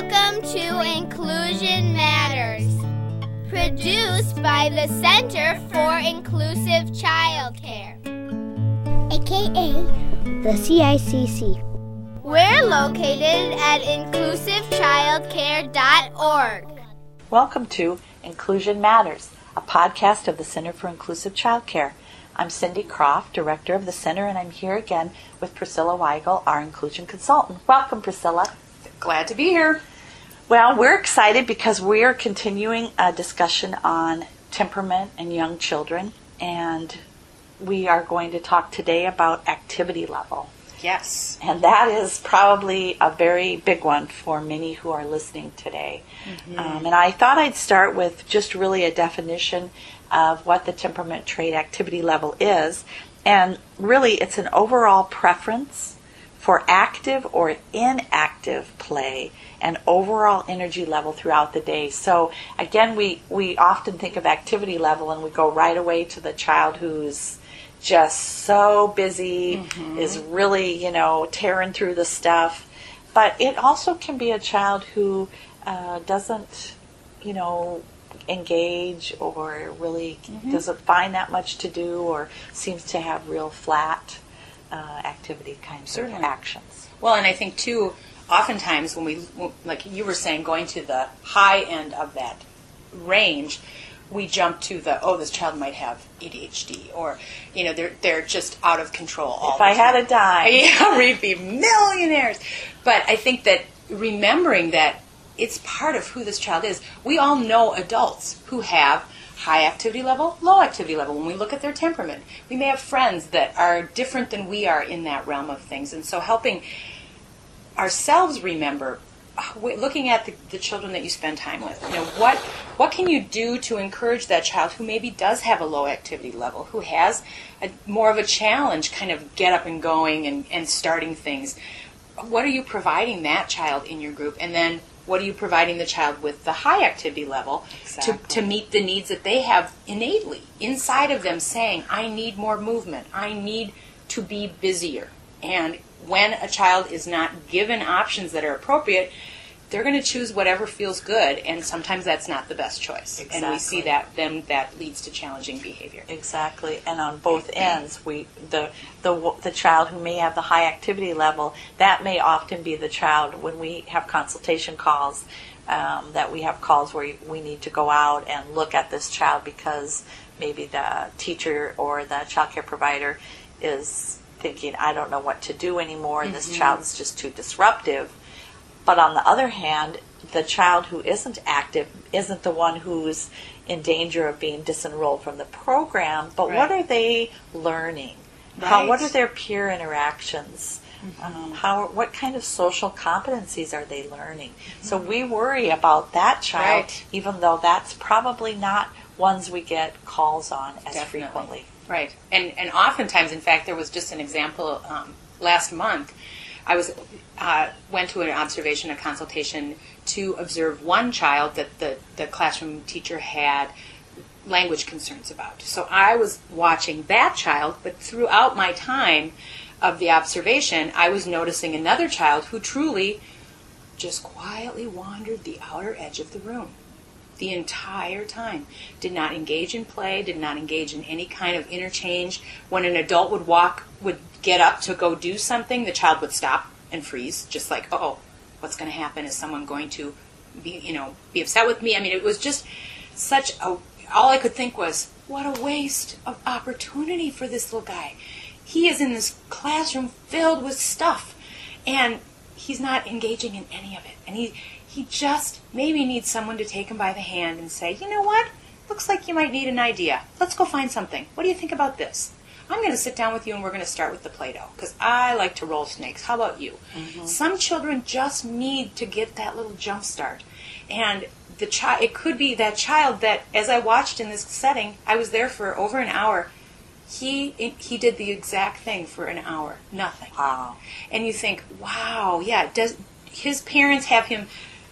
Welcome to Inclusion Matters, produced by the Center for Inclusive Childcare, aka the CICC. We're located at inclusivechildcare.org. Welcome to Inclusion Matters, a podcast of the Center for Inclusive Childcare. I'm Cindy Croft, Director of the Center, and I'm here again with Priscilla Weigel, our inclusion consultant. Welcome, Priscilla. Glad to be here. Well, we're excited because we are continuing a discussion on temperament and young children, and we are going to talk today about activity level. Yes. And that is probably a very big one for many who are listening today. Mm-hmm. Um, and I thought I'd start with just really a definition of what the temperament trait activity level is. And really, it's an overall preference for active or inactive play and overall energy level throughout the day. So again, we, we often think of activity level and we go right away to the child who's just so busy, mm-hmm. is really, you know, tearing through the stuff. But it also can be a child who uh, doesn't, you know, engage or really mm-hmm. doesn't find that much to do or seems to have real flat uh, activity kinds Certainly. of actions. Well, and I think too, oftentimes when we, like you were saying, going to the high end of that range, we jump to the oh this child might have ADHD or you know they're they're just out of control all if I time. had a dime yeah we'd be millionaires but I think that remembering that it's part of who this child is we all know adults who have high activity level low activity level. When we look at their temperament we may have friends that are different than we are in that realm of things. And so helping ourselves remember uh, looking at the, the, children that you spend time with, you know, what what can you do to encourage that child who maybe does have a low activity level, who has a, more of a challenge, kind of get up and going and, and starting things? What are you providing that child in your group, and then what are you providing the child with the high activity level exactly. to, to meet the needs that they have innately inside of them, saying, "I need more movement. I need to be busier." And when a child is not given options that are appropriate, they're going to choose whatever feels good, and sometimes that's not the best choice. Exactly. And we see that then that leads to challenging behavior. Exactly, and on both ends, we the the the child who may have the high activity level that may often be the child when we have consultation calls. Um, that we have calls where we need to go out and look at this child because maybe the teacher or the child care provider is thinking, I don't know what to do anymore, mm-hmm. this child's just too disruptive. But on the other hand, the child who isn't active isn't the one who's in danger of being disenrolled from the program, but right. what are they learning? Right. How, what are their peer interactions? Mm-hmm. Um, how, what kind of social competencies are they learning? Mm-hmm. So we worry about that child, right. even though that's probably not ones we get calls on as Definitely. frequently. Right, and and oftentimes, in fact, there was just an example um, last month. I was uh, went to an observation, a consultation to observe one child that the the classroom teacher had language concerns about. So I was watching that child, but throughout my time of the observation, I was noticing another child who truly just quietly wandered the outer edge of the room the entire time. Did not engage in play, did not engage in any kind of interchange. When an adult would walk, would get up to go do something, the child would stop and freeze, just like, oh, what's going to happen? Is someone going to be, you know, be upset with me? I mean, it was just such a, all I could think was, what a waste of opportunity for this little guy. He is in this classroom filled with stuff, and he's not engaging in any of it. And he, he just maybe needs someone to take him by the hand and say, you know what? Looks like you might need an idea. Let's go find something. What do you think about this? I'm going to sit down with you and we're going to start with the Play Doh because I like to roll snakes. How about you? Mm-hmm. Some children just need to get that little jump start. And the child, it could be that child that, as I watched in this setting, I was there for over an hour. He he did the exact thing for an hour, nothing. Wow. And you think, wow, yeah. Does his parents have him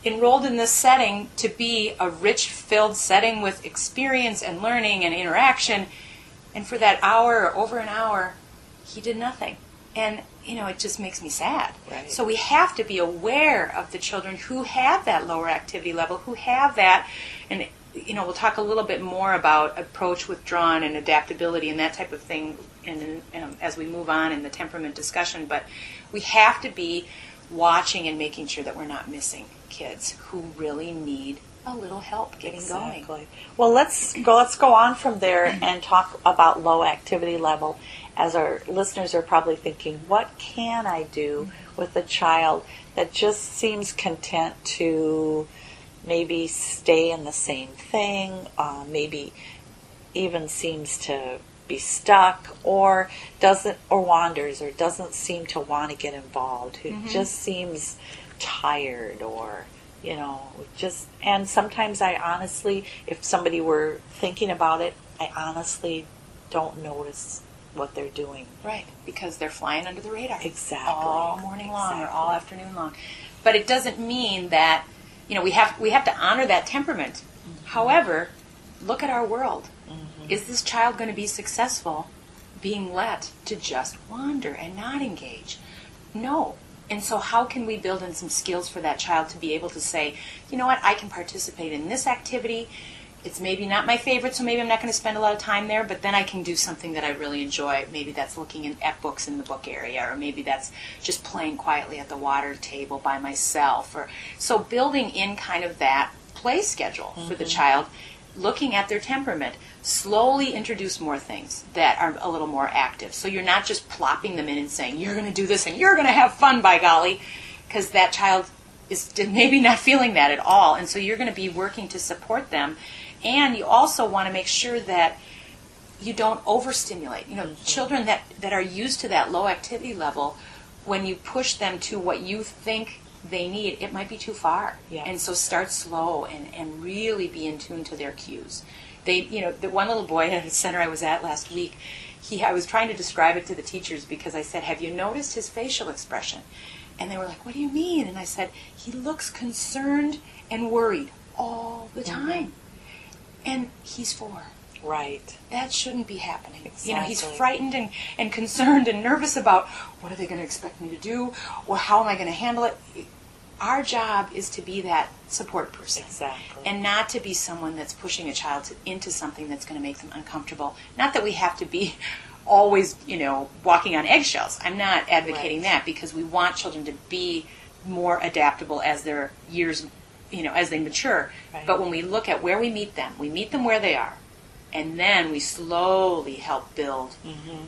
enrolled in this setting to be a rich filled setting with experience and learning and interaction and for that hour or over an hour he did nothing and you know it just makes me sad. Right. So we have to be aware of the children who have that lower activity level, who have that, and you know we'll talk a little bit more about approach withdrawn and adaptability and that type of thing, in, um, as we move on in the temperament discussion. But we have to be watching and making sure that we're not missing kids who really need a little help getting going. Well, let's go. Let's go on from there and talk about low activity level. As our listeners are probably thinking, what can I do with a child that just seems content to maybe stay in the same thing, uh, maybe even seems to be stuck, or doesn't, or wanders, or doesn't seem to want to get involved, who just seems tired, or you know, just and sometimes I honestly, if somebody were thinking about it, I honestly don't notice what they're doing. Right, because they're flying under the radar. Exactly. All morning long or all afternoon long. But it doesn't mean that you know we have we have to honor that temperament. Mm-hmm. However, look at our world. Is this child going to be successful being let to just wander and not engage? No. And so, how can we build in some skills for that child to be able to say, you know what, I can participate in this activity. It's maybe not my favorite, so maybe I'm not going to spend a lot of time there, but then I can do something that I really enjoy. Maybe that's looking in, at books in the book area, or maybe that's just playing quietly at the water table by myself. Or so building in kind of that play schedule for the mm-hmm. child, looking at their temperament. Slowly introduce more things that are a little more active. So you're not just plopping them in and saying, you're going to do this and you're going to have fun, by golly, because that child is maybe not feeling that at all. And so you're going to be working to support them. And you also want to make sure that you don't overstimulate. You know, children that, that are used to that low activity level, when you push them to what you think they need, it might be too far. Yeah. And so start slow and, and really be in tune to their cues. They, you know, the one little boy at a center I was at last week, he, I was trying to describe it to the teachers because I said, "Have you noticed his facial expression?" And they were like, "What do you mean?" And I said, "He looks concerned and worried all the mm-hmm. time." And he's four Right. that shouldn't be happening. You know, he's frightened and, and concerned and nervous about what are they going to expect me to do or how am I going to handle it. Our job is to be that support person. Exactly. And not to be someone that's pushing a child to, into something that's going to make them uncomfortable. Not that we have to be always, you know, walking on eggshells. I'm not advocating Right. that because we want children to be more adaptable as their years, you know, as they mature. Right. But when we look at where we meet them, we meet them where they are and then we slowly help build. Mm-hmm.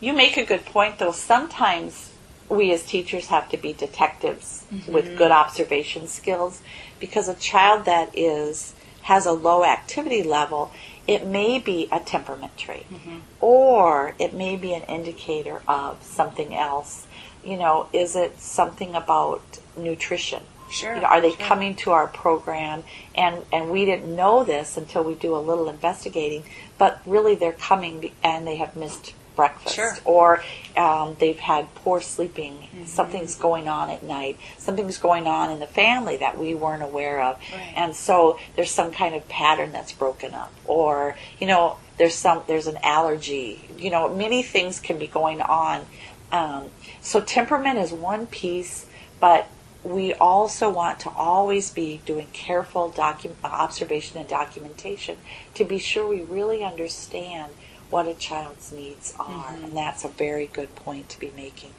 You make a good point, though. Sometimes we as teachers have to be detectives mm-hmm. with good observation skills because a child that is has a low activity level, it may be a temperament trait, mm-hmm. or it may be an indicator of something else. You know, is it something about nutrition? Sure, You know, are they sure. coming to our program and and we didn't know this until we do a little investigating, but really they're coming and they have missed breakfast Sure. or um, they've had poor sleeping. Mm-hmm. Something's going on at night. Something's going on in the family that we weren't aware of, Right. and so there's some kind of pattern that's broken up, or you know there's some there's an allergy. You know, many things can be going on. Um, so temperament is one piece, but we also want to always be doing careful docu- observation and documentation to be sure we really understand what a child's needs are. And that's a very good point to be making.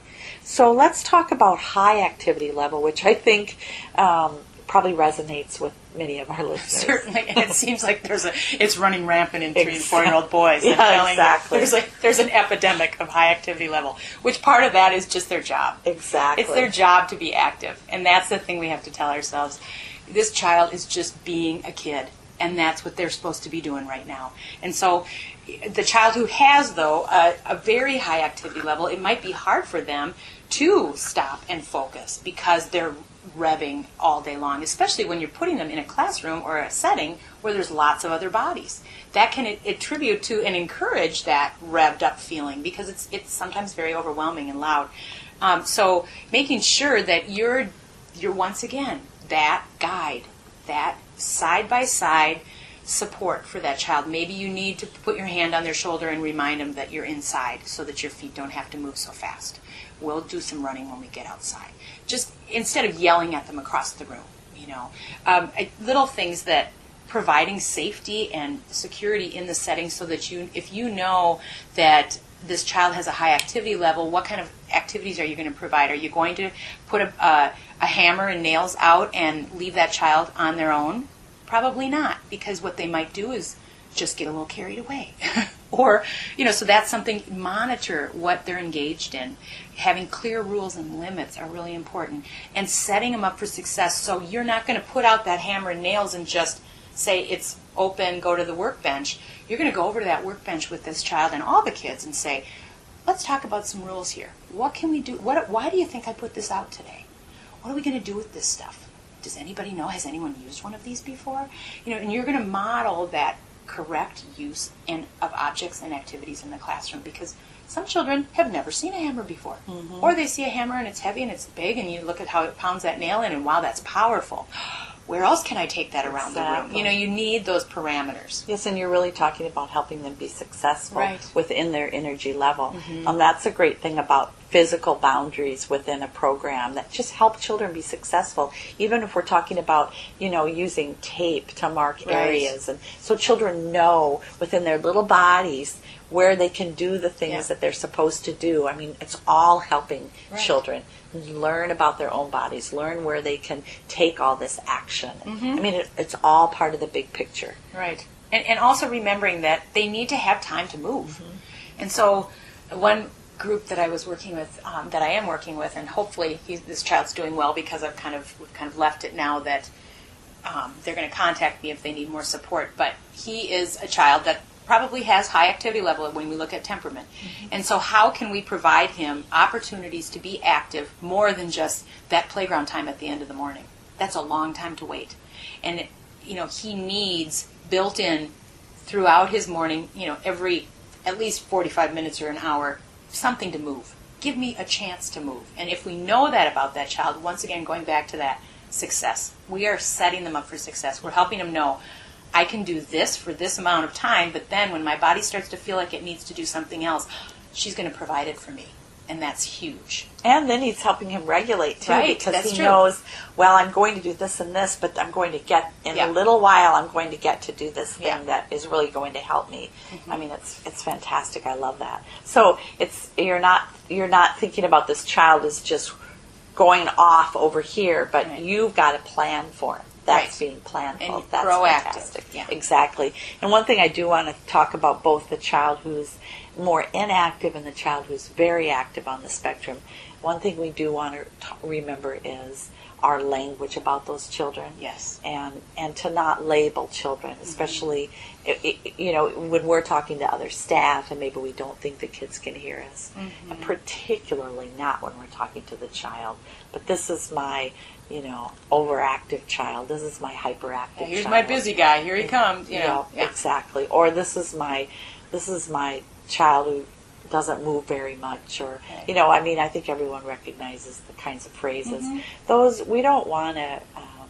So let's talk about high activity level, which I think um, probably resonates with many of our listeners. Certainly, and it seems like there's a it's running rampant in three and four year old boys. Yeah, telling exactly. there's like there's an epidemic of high activity level, which part of that is just their job. Exactly. It's their job to be active, and that's the thing we have to tell ourselves. This child is just being a kid, and that's what they're supposed to be doing right now. And so, the child who has though a, a very high activity level, it might be hard for them to stop and focus because they're revving all day long, especially when you're putting them in a classroom or a setting where there's lots of other bodies. That can attribute to and encourage that revved up feeling because it's it's sometimes very overwhelming and loud. Um, so making sure that you're you're once again that guide, that side by side support for that child. Maybe you need to put your hand on their shoulder and remind them that you're inside so that your feet don't have to move so fast. We'll do some running when we get outside. Just instead of yelling at them across the room, you know. Um, little things that providing safety and security in the setting so that you, if you know that this child has a high activity level, what kind of activities are you going to provide? Are you going to put a, a, a hammer and nails out and leave that child on their own? Probably not, because what they might do is just get a little carried away. or, you know, so that's something, monitor what they're engaged in. Having clear rules and limits are really important. And setting them up for success so you're not going to put out that hammer and nails and just say it's open, go to the workbench. You're going to go over to that workbench with this child and all the kids and say, let's talk about some rules here. What can we do? What, why do you think I put this out today? What are we going to do with this stuff? Does anybody know? Has anyone used one of these before? You know, and you're going to model that correct use and of objects and activities in the classroom because some children have never seen a hammer before, mm-hmm. or they see a hammer and it's heavy and it's big, and you look at how it pounds that nail in, and wow, that's powerful. Where else can I take that around the room? You know, you need those parameters. Yes, and you're really talking about helping them be successful Right. Mm-hmm. within their energy level. Um, that's a great thing about physical boundaries within a program that just help children be successful. Even if we're talking about, you know, using tape to mark Right. areas, and so children know within their little bodies where they can do the things Yeah. that they're supposed to do. I mean, it's all helping Right. children learn about their own bodies, learn where they can take all this action. Mm-hmm. I mean, it, it's all part of the big picture. Right. And, and also remembering that they need to have time to move. And so, one group that I was working with, um, that I am working with, and hopefully this child's doing well because I've kind of we've kind of left it now that um, they're going to contact me if they need more support. But he is a child that probably has high activity level when we look at temperament. Mm-hmm. And so, how can we provide him opportunities to be active more than just that playground time at the end of the morning? That's a long time to wait. And, you know, he needs built in throughout his morning, you know, every at least 45 minutes or an hour, something to move. Give me a chance to move. And if we know that about that child, once again, going back to that success, we are setting them up for success. We're helping them know I can do this for this amount of time, but then when my body starts to feel like it needs to do something else, she's going to provide it for me. And that's huge. And then he's helping him regulate too, Right, because he true. knows, well, I'm going to do this and this, but I'm going to get in Yeah. a little while. I'm going to get to do this thing Yeah. Mm-hmm. that is really going to help me. I mean, it's it's fantastic. I love that. So it's you're not you're not thinking about this child as just going off over here, but Right. you've got a plan for him. That's Right. being planful. And oh, That's proactive, fantastic. yeah. Exactly. And one thing I do want to talk about both the child who's more inactive and the child who's very active on the spectrum. One thing we do want to t- remember is our language about those children. Yes. And and to not label children, mm-hmm. especially i i you know when we're talking to other staff and maybe we don't think the kids can hear us, and particularly not when we're talking to the child. But this is my you know overactive child. This is my hyperactive. Here's child. my busy guy. Here he comes. You know. Yeah, exactly. Or this is my this is my child who doesn't move very much or you know i mean i think everyone recognizes the kinds of phrases Mm-hmm. those we don't want to um,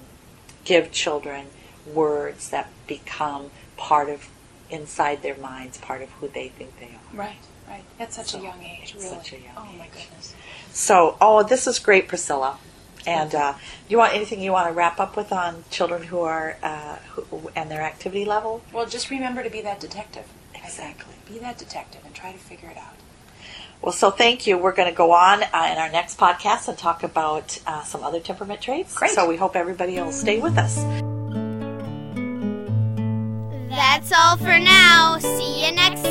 give children words that become part of inside their minds part of who they think they are Right. Right. At such So, a young age. Really. such a young oh my goodness. so oh this is great priscilla and uh, you want anything you want to wrap up with on children who are uh, who, and their activity level Well, just remember to be that detective. Exactly. Be that detective and try to figure it out. Well, so thank you. We're going to go on uh, in our next podcast and talk about uh, some other temperament traits. Great. So we hope everybody will stay with us. That's all for now. See you next